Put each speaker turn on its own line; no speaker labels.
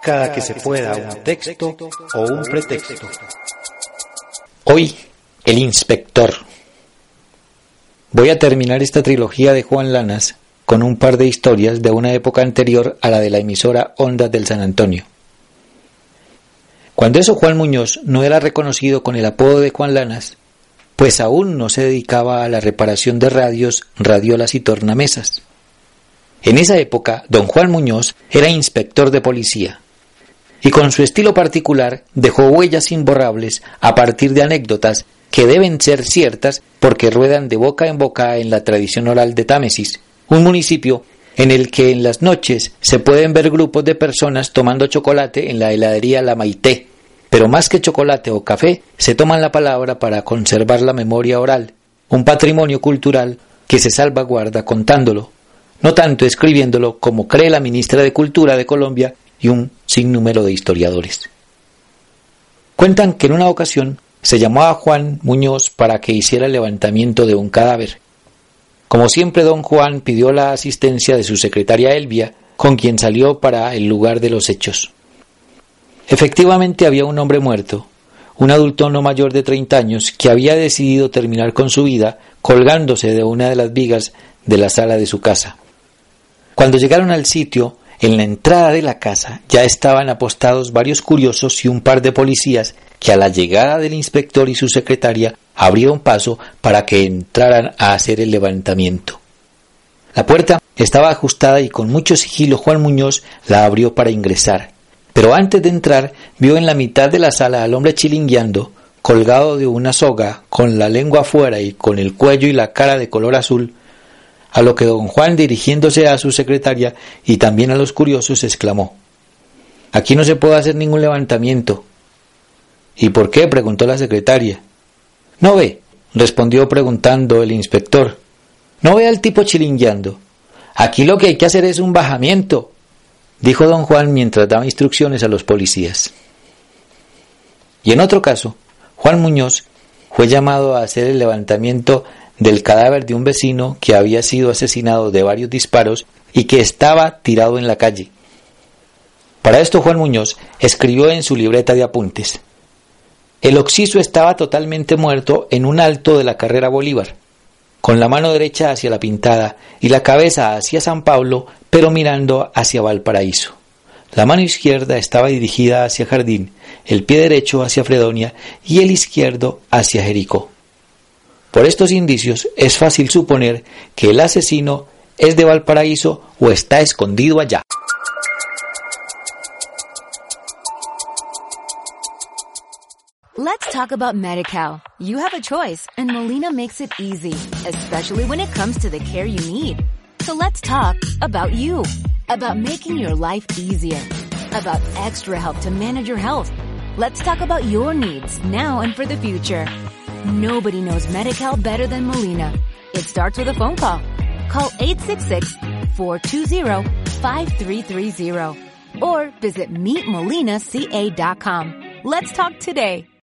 Cada que se pueda un texto o un pretexto. Hoy, el inspector. Voy a terminar esta trilogía de Juan Lanas con un par de historias de una época anterior a la de la emisora Ondas del San Antonio. Cuando eso Juan Muñoz no era reconocido con el apodo de Juan Lanas, pues aún no se dedicaba a la reparación de radios, radiolas y tornamesas. En esa época, don Juan Muñoz era inspector de policía y con su estilo particular dejó huellas imborrables a partir de anécdotas que deben ser ciertas porque ruedan de boca en boca en la tradición oral de Támesis, un municipio en el que en las noches se pueden ver grupos de personas tomando chocolate en la heladería La Maité, pero más que chocolate o café, se toman la palabra para conservar la memoria oral, un patrimonio cultural que se salvaguarda contándolo, no tanto escribiéndolo como cree la ministra de Cultura de Colombia y un sinnúmero de historiadores. Cuentan que en una ocasión se llamó a Juan Muñoz para que hiciera el levantamiento de un cadáver. Como siempre, don Juan pidió la asistencia de su secretaria Elvia, con quien salió para el lugar de los hechos. Efectivamente había un hombre muerto, un adulto no mayor de treinta años, que había decidido terminar con su vida colgándose de una de las vigas de la sala de su casa. Cuando llegaron al sitio, en la entrada de la casa ya estaban apostados varios curiosos y un par de policías que a la llegada del inspector y su secretaria abrieron paso para que entraran a hacer el levantamiento. La puerta estaba ajustada y con mucho sigilo Juan Muñoz la abrió para ingresar. Pero antes de entrar vio en la mitad de la sala al hombre chilingueando, colgado de una soga, con la lengua afuera y con el cuello y la cara de color azul, a lo que don Juan, dirigiéndose a su secretaria y también a los curiosos, exclamó Aquí no se puede hacer ningún levantamiento. ¿Y por qué? preguntó la secretaria. No ve, respondió preguntando el inspector. No ve al tipo chilingueando. Aquí lo que hay que hacer es un bajamiento, dijo don Juan mientras daba instrucciones a los policías. Y en otro caso, Juan Muñoz fue llamado a hacer el levantamiento del cadáver de un vecino que había sido asesinado de varios disparos y que estaba tirado en la calle. Para esto Juan Muñoz escribió en su libreta de apuntes. El occiso estaba totalmente muerto en un alto de la carrera Bolívar, con la mano derecha hacia la pintada y la cabeza hacia San Pablo, pero mirando hacia Valparaíso. La mano izquierda estaba dirigida hacia Jardín, el pie derecho hacia Fredonia y el izquierdo hacia Jericó. Por estos indicios es fácil suponer que el asesino es de Valparaíso o está escondido allá.
Let's talk about MediCal. You have a choice and Molina makes it easy, especially when it comes to the care you need. So let's talk about you, about making your life easier, about extra help to manage your health. Let's talk about your needs now and for the future. Nobody knows Medi-Cal better than Molina. It starts with a phone call. Call 866-420-5330 or visit meetmolinaca.com. Let's talk today.